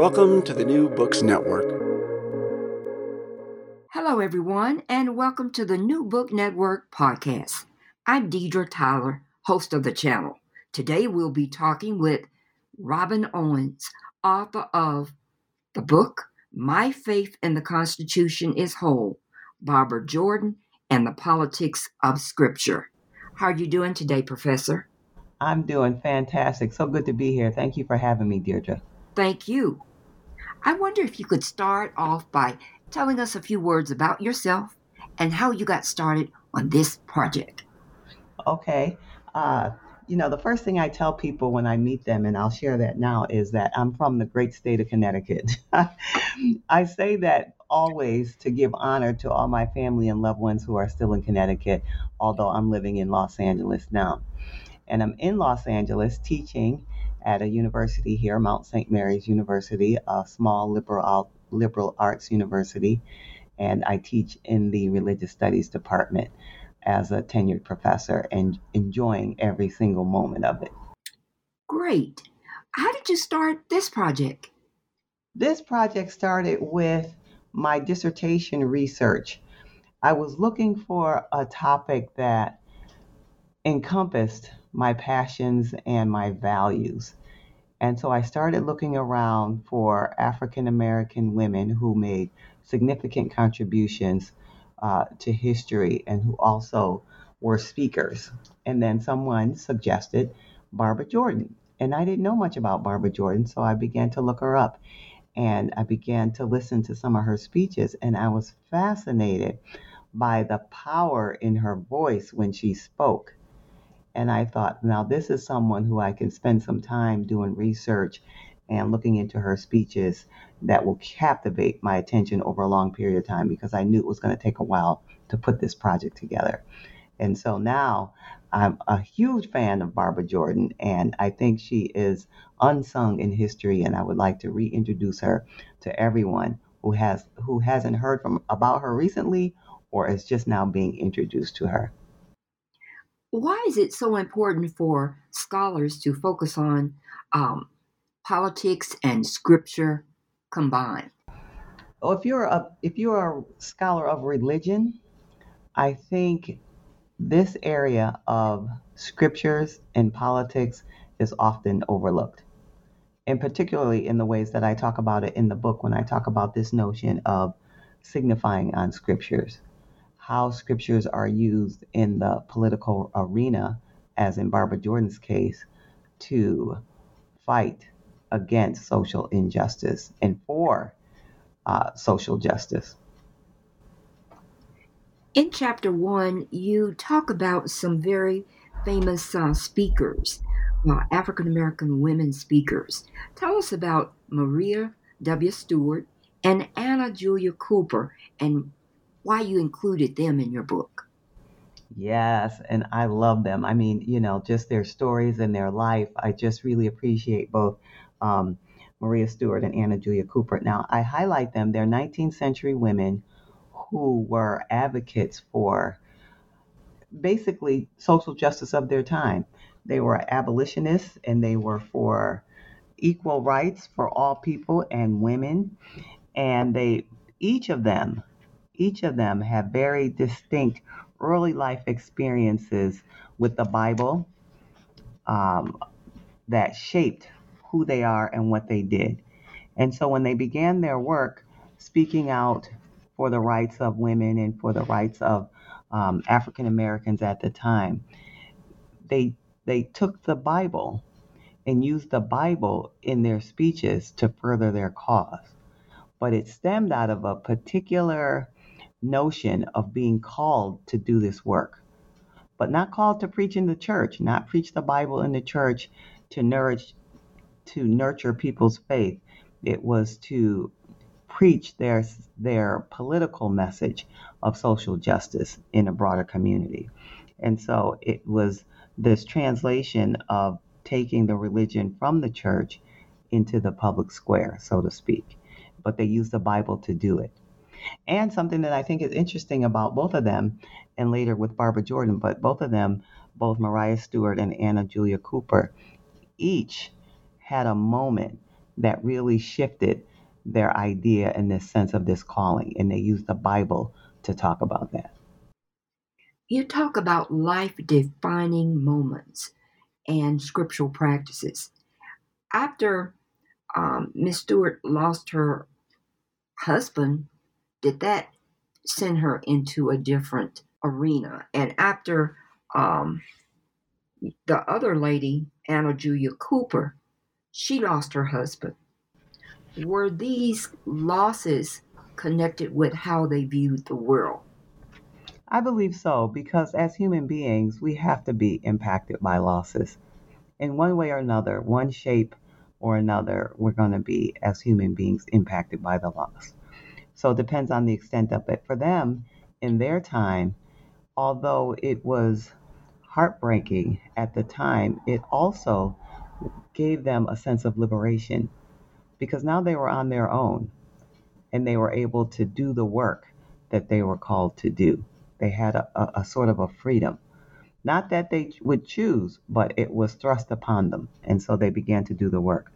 Welcome to the New Books Network. Hello, everyone, and welcome to the New Book Network podcast. I'm Deidre Tyler, host of the channel. Today, we'll be talking with Robin Owens, author of the book My Faith in the Constitution is Whole, Barbara Jordan and the Politics of Scripture. How are you doing today, Professor? I'm doing fantastic. So good to be here. Thank you for having me, Deirdre. Thank you. I wonder if you could start off by telling us a few words about yourself and how you got started on this project. Okay. Uh, you know, the first thing I tell people when I meet them, and I'll share that now, is that I'm from the great state of Connecticut. I say that always to give honor to all my family and loved ones who are still in Connecticut, although I'm living in Los Angeles now. And I'm in Los Angeles teaching at a university here, Mount St. Mary's University, a small liberal liberal arts university, and I teach in the religious studies department as a tenured professor and enjoying every single moment of it. Great. How did you start this project? This project started with my dissertation research. I was looking for a topic that encompassed my passions and my values. And so I started looking around for African American women who made significant contributions uh, to history and who also were speakers. And then someone suggested Barbara Jordan. And I didn't know much about Barbara Jordan, so I began to look her up and I began to listen to some of her speeches. And I was fascinated by the power in her voice when she spoke. And I thought, now this is someone who I can spend some time doing research and looking into her speeches that will captivate my attention over a long period of time because I knew it was going to take a while to put this project together. And so now I'm a huge fan of Barbara Jordan, and I think she is unsung in history. And I would like to reintroduce her to everyone who has who hasn't heard from about her recently or is just now being introduced to her. Why is it so important for scholars to focus on um, politics and scripture combined? Well, if you're a if you're a scholar of religion, I think this area of scriptures and politics is often overlooked. And particularly in the ways that I talk about it in the book when I talk about this notion of signifying on scriptures how scriptures are used in the political arena, as in Barbara Jordan's case, to fight against social injustice and for uh, social justice. In chapter one, you talk about some very famous uh, speakers, uh, African American women speakers. Tell us about Maria W. Stewart and Anna Julia Cooper and why you included them in your book. Yes, and I love them. I mean, you know, just their stories and their life. I just really appreciate both um, Maria Stewart and Anna Julia Cooper. Now, I highlight them. They're 19th century women who were advocates for basically social justice of their time. They were abolitionists and they were for equal rights for all people and women. And they, each of them, each of them have very distinct early life experiences with the Bible um, that shaped who they are and what they did. And so when they began their work speaking out for the rights of women and for the rights of um, African Americans at the time. They they took the Bible and used the Bible in their speeches to further their cause. But it stemmed out of a particular notion of being called to do this work, but not called to preach in the church, not preach the Bible in the church to nourish to nurture people's faith. It was to preach their their political message of social justice in a broader community. And so it was this translation of taking the religion from the church into the public square, so to speak. But they used the Bible to do it. And something that I think is interesting about both of them, and later with Barbara Jordan, but both of them, both Mariah Stewart and Anna Julia Cooper, each had a moment that really shifted their idea and this sense of this calling, and they used the Bible to talk about that. You talk about life defining moments and scriptural practices. After um, Miss Stewart lost her husband, did that send her into a different arena? And after um, the other lady, Anna Julia Cooper, she lost her husband. Were these losses connected with how they viewed the world? I believe so, because as human beings, we have to be impacted by losses. In one way or another, one shape or another, we're going to be, as human beings, impacted by the loss. So it depends on the extent of it. For them, in their time, although it was heartbreaking at the time, it also gave them a sense of liberation because now they were on their own and they were able to do the work that they were called to do. They had a, a, a sort of a freedom. Not that they would choose, but it was thrust upon them. And so they began to do the work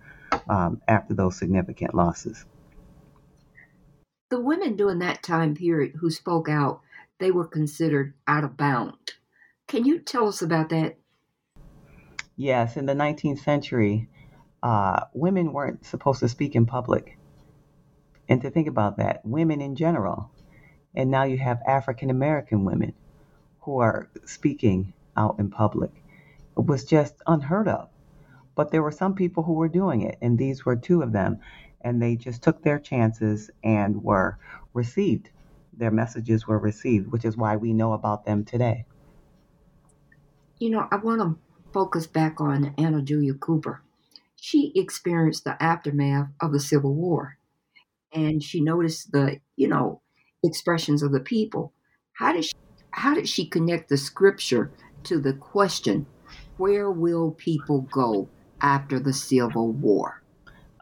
um, after those significant losses. The women during that time period who spoke out, they were considered out of bound. Can you tell us about that? Yes, in the 19th century, uh, women weren't supposed to speak in public. And to think about that, women in general, and now you have African American women who are speaking out in public. It was just unheard of. But there were some people who were doing it, and these were two of them. And they just took their chances and were received. Their messages were received, which is why we know about them today. You know, I want to focus back on Anna Julia Cooper. She experienced the aftermath of the Civil War and she noticed the, you know, expressions of the people. How did she, how did she connect the scripture to the question, where will people go after the Civil War?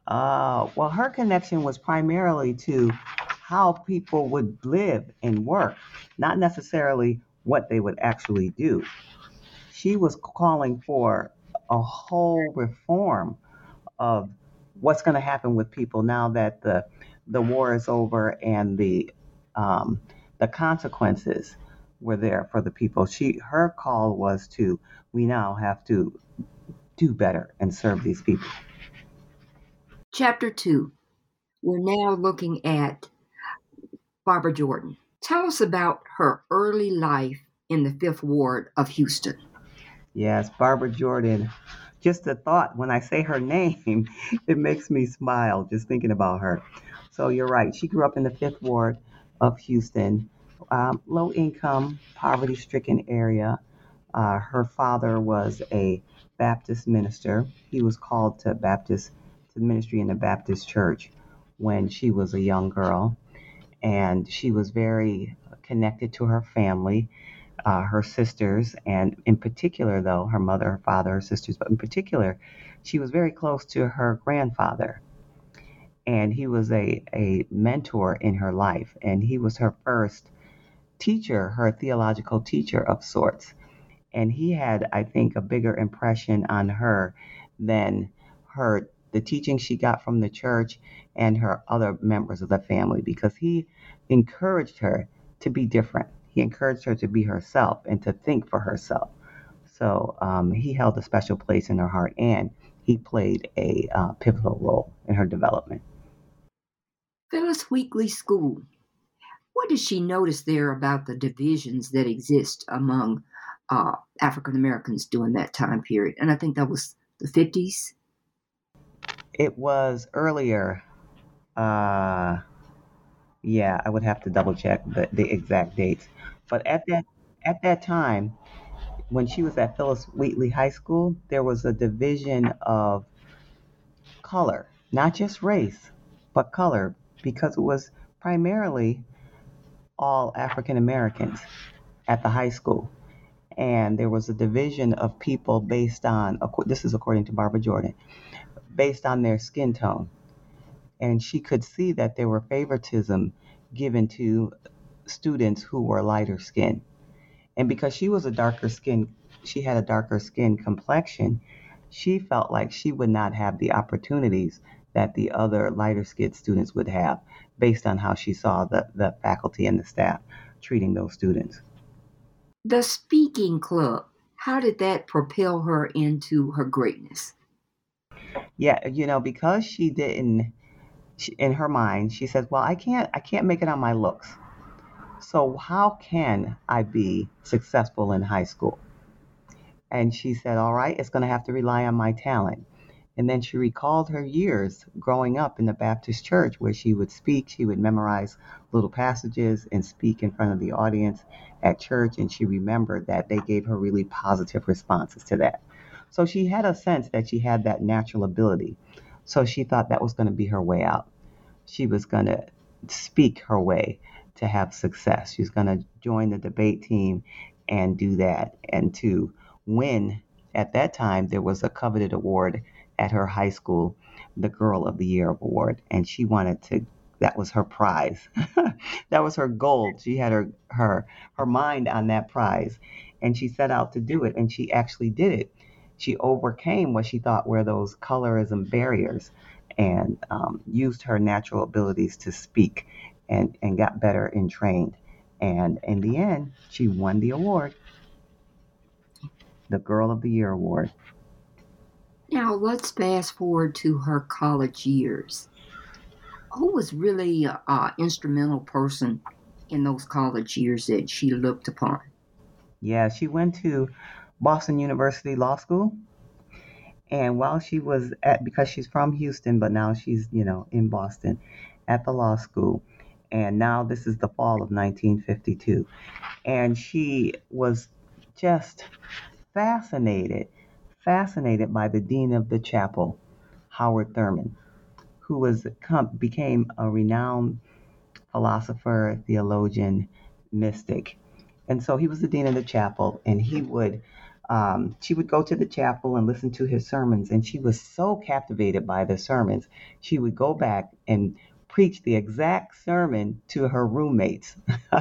Uh, well, her connection was primarily to how people would live and work, not necessarily what they would actually do. She was calling for a whole reform of what's going to happen with people now that the the war is over and the um, the consequences were there for the people. She her call was to we now have to do better and serve these people. Chapter two. We're now looking at Barbara Jordan. Tell us about her early life in the Fifth Ward of Houston. Yes, Barbara Jordan. Just the thought when I say her name, it makes me smile just thinking about her. So you're right. She grew up in the Fifth Ward of Houston, um, low income, poverty stricken area. Uh, her father was a Baptist minister. He was called to Baptist to ministry in the Baptist church when she was a young girl, and she was very connected to her family, uh, her sisters, and in particular, though her mother, her father, her sisters, but in particular, she was very close to her grandfather. And he was a, a mentor in her life and he was her first teacher her theological teacher of sorts. And he had i think a bigger impression on her than her the teaching she got from the church and her other members of the family because he encouraged her to be different he encouraged her to be herself and to think for herself so um, he held a special place in her heart and he played a uh, pivotal role in her development Phyllis Wheatley School. What did she notice there about the divisions that exist among uh, African Americans during that time period? And I think that was the 50s. It was earlier. Uh, yeah, I would have to double check the, the exact dates. But at that at that time, when she was at Phyllis Wheatley High School, there was a division of color, not just race, but color, because it was primarily all African Americans at the high school. And there was a division of people based on, this is according to Barbara Jordan, based on their skin tone. And she could see that there were favoritism given to students who were lighter skinned. And because she was a darker skin, she had a darker skin complexion, she felt like she would not have the opportunities that the other lighter skinned students would have based on how she saw the, the faculty and the staff treating those students. The speaking club, how did that propel her into her greatness? Yeah, you know, because she didn't she, in her mind, she says, "Well, I can't I can't make it on my looks. So how can I be successful in high school?" And she said, All right, it's going to have to rely on my talent. And then she recalled her years growing up in the Baptist church where she would speak, she would memorize little passages and speak in front of the audience at church. And she remembered that they gave her really positive responses to that. So she had a sense that she had that natural ability. So she thought that was going to be her way out. She was going to speak her way to have success. She was going to join the debate team and do that and to win at that time there was a coveted award at her high school, the Girl of the Year award, and she wanted to. That was her prize. that was her goal. She had her her her mind on that prize, and she set out to do it, and she actually did it. She overcame what she thought were those colorism barriers, and um, used her natural abilities to speak, and and got better and trained. And in the end, she won the award the Girl of the Year award. Now let's fast forward to her college years. Who was really an instrumental person in those college years that she looked upon? Yeah, she went to Boston University Law School. And while she was at, because she's from Houston, but now she's, you know, in Boston at the law school. And now this is the fall of 1952. And she was just fascinated, fascinated by the dean of the chapel, Howard Thurman, who was became a renowned philosopher, theologian, mystic. And so he was the dean of the chapel, and he would um, she would go to the chapel and listen to his sermons, and she was so captivated by the sermons, she would go back and preach the exact sermon to her roommates.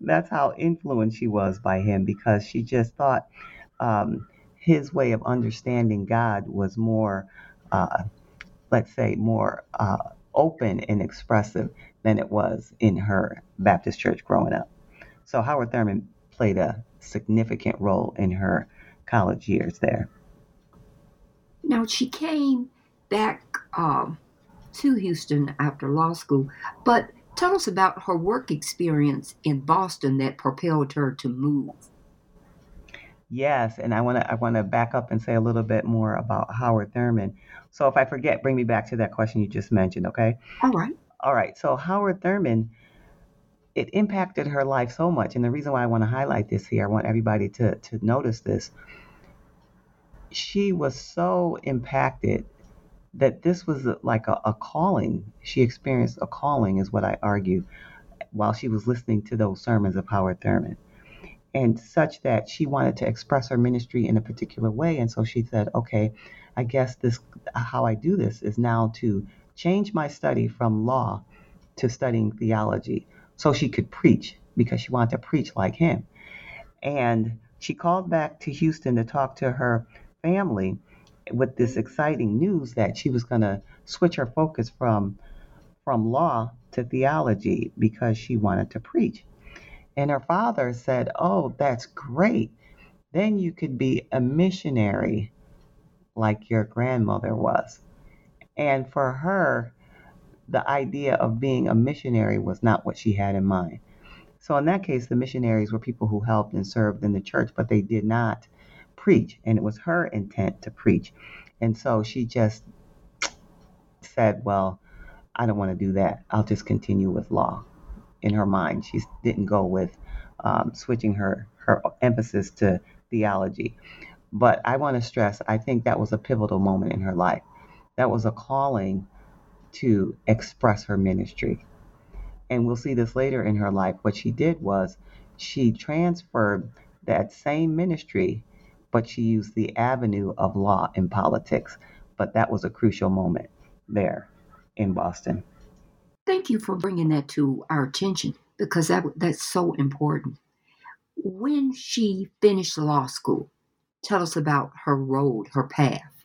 That's how influenced she was by him because she just thought um, his way of understanding God was more, uh, let's say, more uh, open and expressive than it was in her Baptist church growing up. So Howard Thurman played a significant role in her college years there. Now she came back um, to Houston after law school, but tell us about her work experience in Boston that propelled her to move. Yes, and I want to I want to back up and say a little bit more about Howard Thurman. So if I forget, bring me back to that question you just mentioned, okay? All right. All right. So Howard Thurman it impacted her life so much and the reason why I want to highlight this here, I want everybody to to notice this. She was so impacted that this was uh, like a, a calling. She experienced a calling, is what I argue, while she was listening to those sermons of Howard Thurman. And such that she wanted to express her ministry in a particular way. And so she said, okay, I guess this how I do this is now to change my study from law to studying theology so she could preach because she wanted to preach like him. And she called back to Houston to talk to her family with this exciting news that she was going to switch her focus from from law to theology because she wanted to preach. And her father said, "Oh, that's great. Then you could be a missionary like your grandmother was." And for her, the idea of being a missionary was not what she had in mind. So, in that case, the missionaries were people who helped and served in the church, but they did not preach. And it was her intent to preach. And so she just said, Well, I don't want to do that. I'll just continue with law. In her mind, she didn't go with um, switching her, her emphasis to theology. But I want to stress, I think that was a pivotal moment in her life. That was a calling to express her ministry. And we'll see this later in her life. What she did was she transferred that same ministry, but she used the avenue of law and politics. But that was a crucial moment there in Boston. Thank you for bringing that to our attention because that that's so important. When she finished law school, tell us about her road, her path.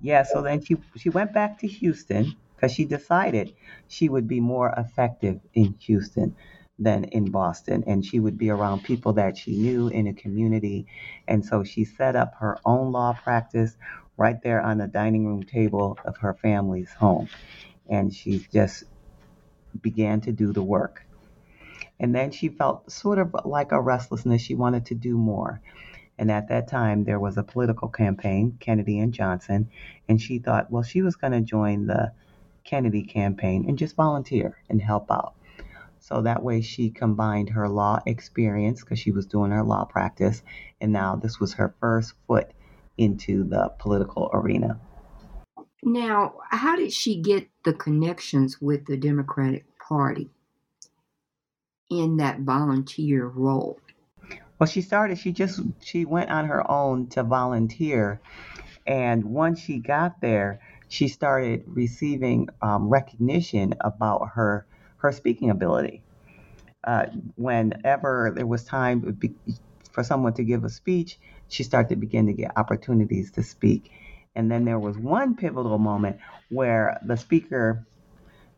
Yeah, so then she she went back to Houston because she decided she would be more effective in Houston than in Boston and she would be around people that she knew in a community. And so she set up her own law practice right there on the dining room table of her family's home. And she just began to do the work. And then she felt sort of like a restlessness. She wanted to do more and at that time, there was a political campaign, Kennedy and Johnson. And she thought, well, she was going to join the Kennedy campaign and just volunteer and help out. So that way she combined her law experience because she was doing her law practice. And now this was her first foot into the political arena. Now, how did she get the connections with the Democratic Party in that volunteer role? Well, she started, she just, she went on her own to volunteer. And once she got there, she started receiving um, recognition about her, her speaking ability. Uh, whenever there was time for someone to give a speech, she started to begin to get opportunities to speak. And then there was one pivotal moment where the speaker,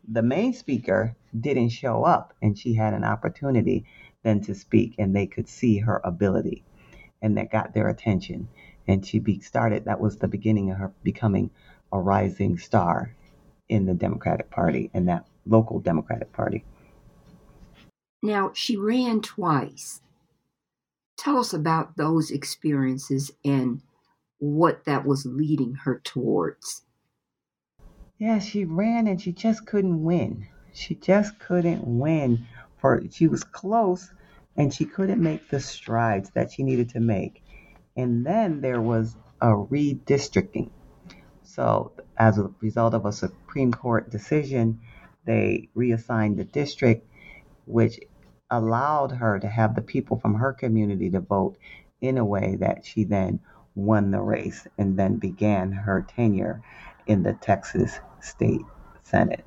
the main speaker, didn't show up and she had an opportunity than to speak, and they could see her ability, and that got their attention. And she be, started. That was the beginning of her becoming a rising star in the Democratic Party and that local Democratic Party. Now she ran twice. Tell us about those experiences and what that was leading her towards. Yeah, she ran and she just couldn't win. She just couldn't win for she was close and she couldn't make the strides that she needed to make. And then there was a redistricting. So, as a result of a Supreme Court decision, they reassigned the district, which allowed her to have the people from her community to vote in a way that she then won the race and then began her tenure in the Texas State Senate.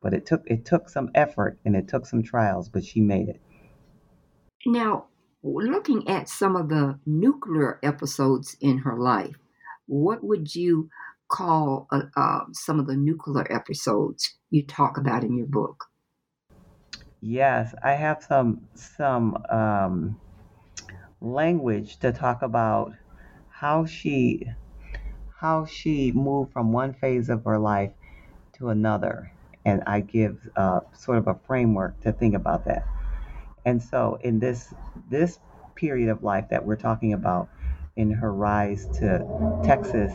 But it took it took some effort and it took some trials, but she made it. Now, looking at some of the nuclear episodes in her life, what would you call uh, uh, some of the nuclear episodes you talk about in your book? Yes, I have some some um, language to talk about how she how she moved from one phase of her life to another and I give uh, sort of a framework to think about that. And so in this this period of life that we're talking about, in her rise to Texas,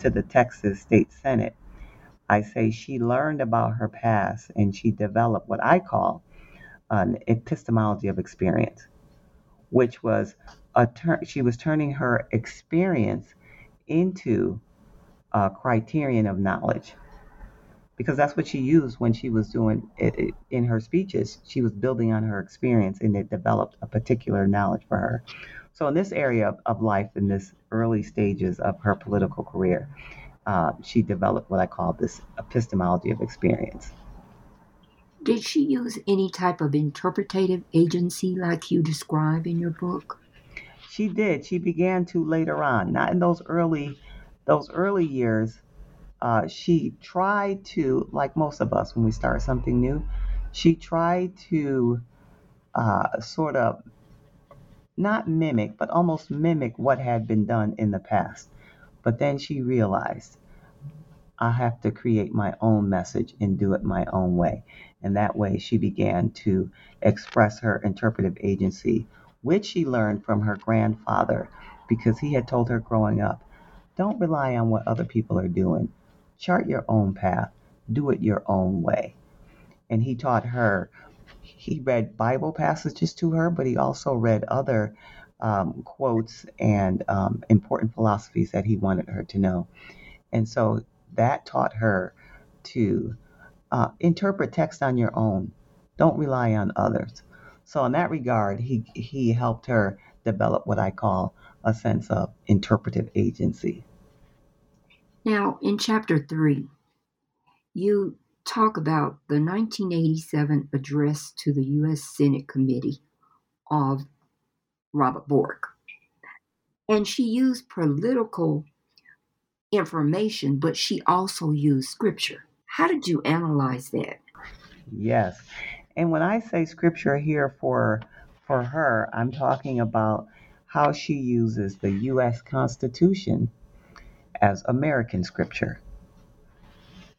to the Texas State Senate, I say she learned about her past and she developed what I call an epistemology of experience, which was a ter- she was turning her experience into a criterion of knowledge because that's what she used when she was doing it, in her speeches. She was building on her experience and it developed a particular knowledge for her. So, in this area of, of life, in this early stages of her political career, uh, she developed what I call this epistemology of experience. Did she use any type of interpretative agency like you describe in your book? She did. She began to later on, not in those early those early years uh, she tried to, like most of us when we start something new, she tried to uh, sort of not mimic, but almost mimic what had been done in the past. But then she realized I have to create my own message and do it my own way. And that way she began to express her interpretive agency, which she learned from her grandfather because he had told her growing up don't rely on what other people are doing. Chart your own path, do it your own way. And he taught her, he read Bible passages to her, but he also read other um, quotes and um, important philosophies that he wanted her to know. And so that taught her to uh, interpret text on your own. Don't rely on others. So in that regard, he he helped her develop what I call a sense of interpretive agency. Now, in chapter three, you talk about the 1987 address to the U.S. Senate Committee of Robert Bork. And she used political information, but she also used scripture. How did you analyze that? Yes. And when I say scripture here for for her, I'm talking about how she uses the US Constitution as American scripture.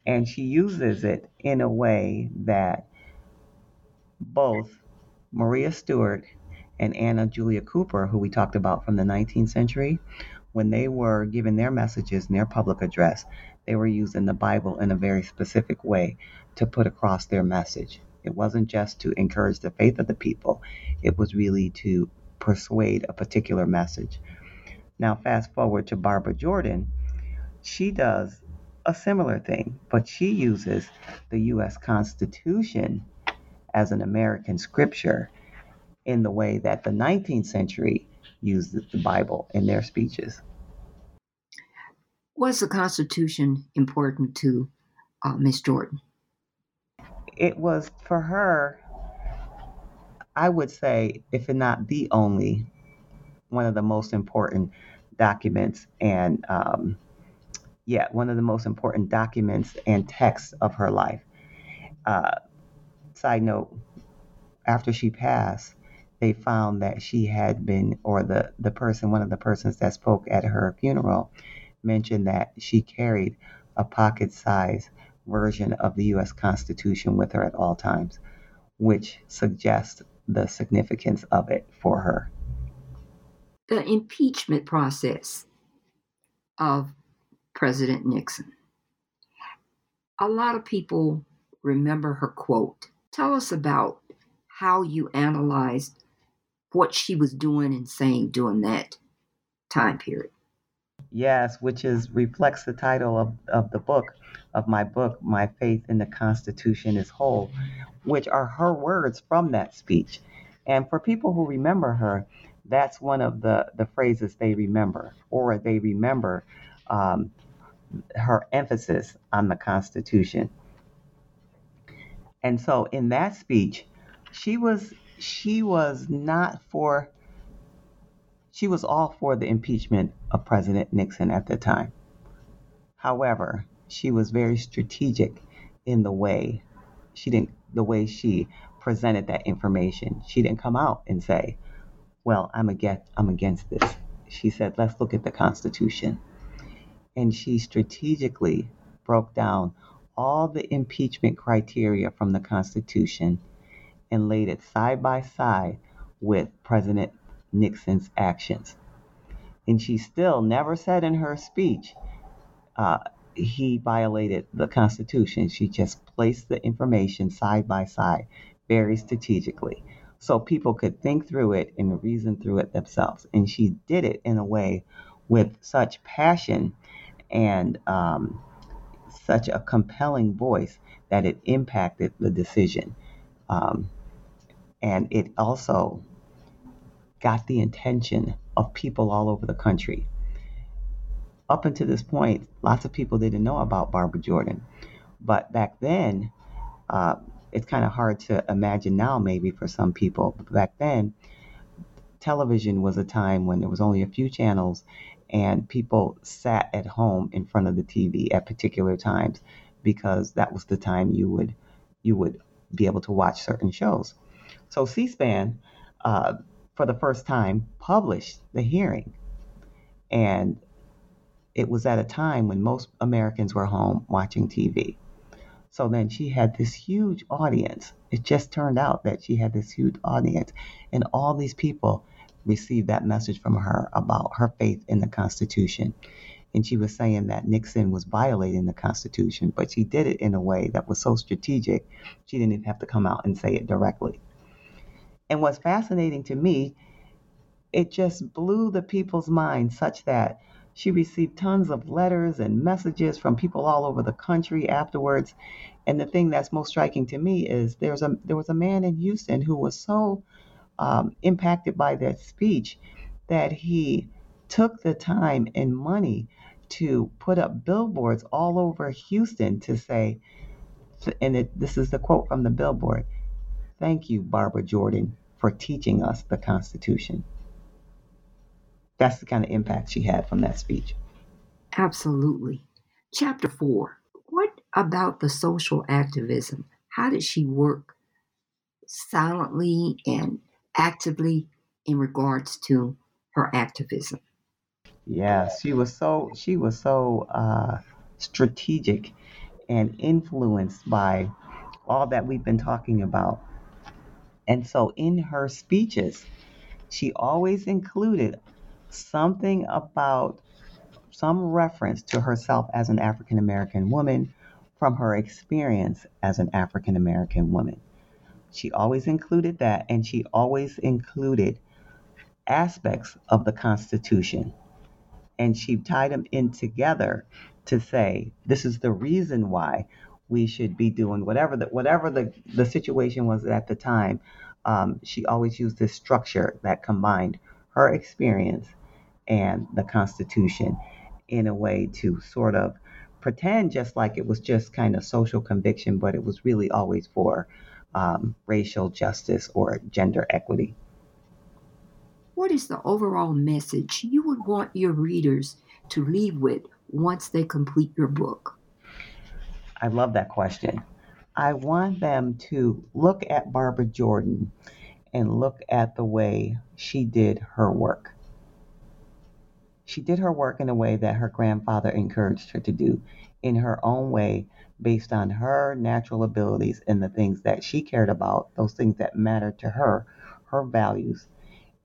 And she uses it in a way that both Maria Stewart and Anna Julia Cooper, who we talked about from the 19th century, when they were giving their messages in their public address, they were using the Bible in a very specific way to put across their message. It wasn't just to encourage the faith of the people, it was really to persuade a particular message. Now, fast forward to Barbara Jordan, she does a similar thing, but she uses the U.S. Constitution as an American scripture in the way that the 19th century used the Bible in their speeches. Was the Constitution important to uh, Miss Jordan? It was for her, I would say, if not the only, one of the most important documents and, um, yeah, one of the most important documents and texts of her life. Uh, side note, after she passed, they found that she had been, or the, the person, one of the persons that spoke at her funeral, mentioned that she carried a pocket sized version of the U.S. Constitution with her at all times, which suggests the significance of it for her. The impeachment process of President Nixon. A lot of people remember her quote. Tell us about how you analyzed what she was doing and saying during that time period. Yes, which is reflects the title of, of the book, of my book, My Faith in the Constitution is Whole, which are her words from that speech. And for people who remember her, that's one of the, the phrases they remember, or they remember um, her emphasis on the Constitution. And so in that speech, she was she was not for she was all for the impeachment of President Nixon at the time. However, she was very strategic in the way she didn't the way she presented that information. She didn't come out and say, "Well, I'm against I'm against this." She said, "Let's look at the Constitution." And she strategically broke down all the impeachment criteria from the Constitution and laid it side by side with President Nixon's actions. And she still never said in her speech uh, he violated the Constitution. She just placed the information side by side very strategically so people could think through it and reason through it themselves. And she did it in a way with such passion and um, such a compelling voice that it impacted the decision. Um, and it also got the attention of people all over the country. Up until this point, lots of people didn't know about Barbara Jordan. But back then, uh, it's kind of hard to imagine now, maybe for some people. But back then, television was a time when there was only a few channels and people sat at home in front of the TV at particular times because that was the time you would you would be able to watch certain shows. So C-SPAN, uh, for the first time, published the hearing, and it was at a time when most Americans were home watching TV. So then she had this huge audience. It just turned out that she had this huge audience, and all these people received that message from her about her faith in the Constitution. And she was saying that Nixon was violating the Constitution, but she did it in a way that was so strategic, she didn't even have to come out and say it directly. And what's fascinating to me, it just blew the people's minds such that she received tons of letters and messages from people all over the country afterwards. And the thing that's most striking to me is there's a there was a man in Houston who was so um, impacted by that speech that he took the time and money to put up billboards all over Houston to say, and it, this is the quote from the billboard Thank you, Barbara Jordan, for teaching us the Constitution. That's the kind of impact she had from that speech. Absolutely. Chapter four. What about the social activism? How did she work silently and actively in regards to her activism? Yeah, she was so she was so uh, strategic and influenced by all that we've been talking about. And so in her speeches, she always included something about some reference to herself as an African American woman from her experience as an African American woman. She always included that, and she always included aspects of the Constitution. And she tied them in together to say, this is the reason why we should be doing whatever the, whatever the, the situation was at the time. Um, she always used this structure that combined her experience and the Constitution in a way to sort of pretend just like it was just kind of social conviction, but it was really always for um, racial justice or gender equity. What is the overall message you would want your readers to leave with once they complete your book? I love that question. I want them to look at Barbara Jordan and look at the way she did her work. She did her work in a way that her grandfather encouraged her to do, in her own way, based on her natural abilities and the things that she cared about, those things that mattered to her, her values.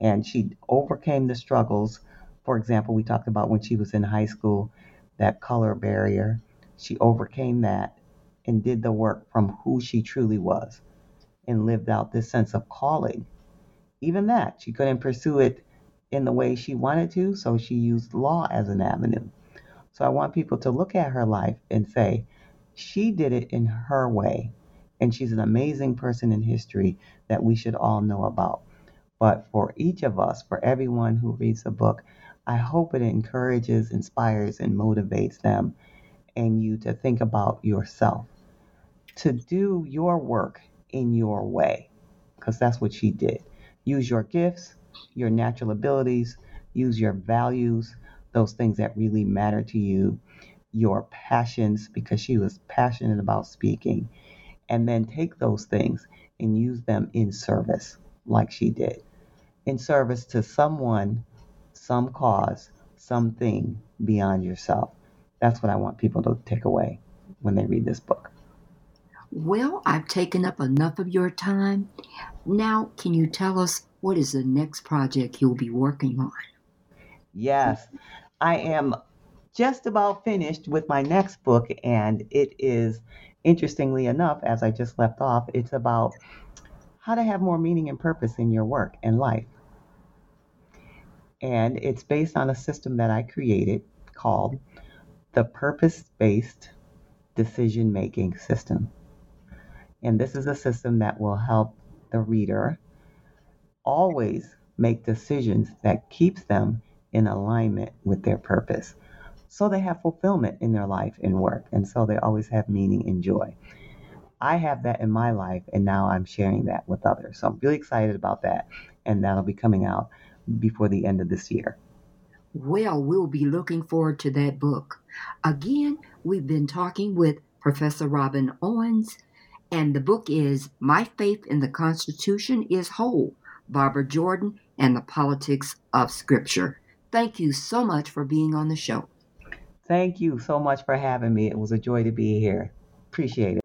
And she overcame the struggles. For example, we talked about when she was in high school, that color barrier. She overcame that and did the work from who she truly was and lived out this sense of calling. Even that, she couldn't pursue it in the way she wanted to, so she used law as an avenue. So I want people to look at her life and say, she did it in her way, and she's an amazing person in history that we should all know about. But for each of us, for everyone who reads the book, I hope it encourages, inspires, and motivates them and you to think about yourself, to do your work in your way, because that's what she did. Use your gifts, your natural abilities, use your values, those things that really matter to you, your passions, because she was passionate about speaking, and then take those things and use them in service, like she did. In service to someone, some cause, something beyond yourself. That's what I want people to take away when they read this book. Well, I've taken up enough of your time. Now, can you tell us what is the next project you'll be working on? Yes, I am just about finished with my next book, and it is, interestingly enough, as I just left off, it's about how to have more meaning and purpose in your work and life. And it's based on a system that I created called the Purpose Based Decision Making System. And this is a system that will help the reader always make decisions that keeps them in alignment with their purpose. So they have fulfillment in their life and work, and so they always have meaning and joy. I have that in my life, and now I'm sharing that with others. So I'm really excited about that, and that'll be coming out before the end of this year. Well, we'll be looking forward to that book. Again, we've been talking with Professor Robin Owens, and the book is My Faith in the Constitution is Whole Barbara Jordan, and the politics of Scripture. Thank you so much for being on the show. Thank you so much for having me. It was a joy to be here. Appreciate it.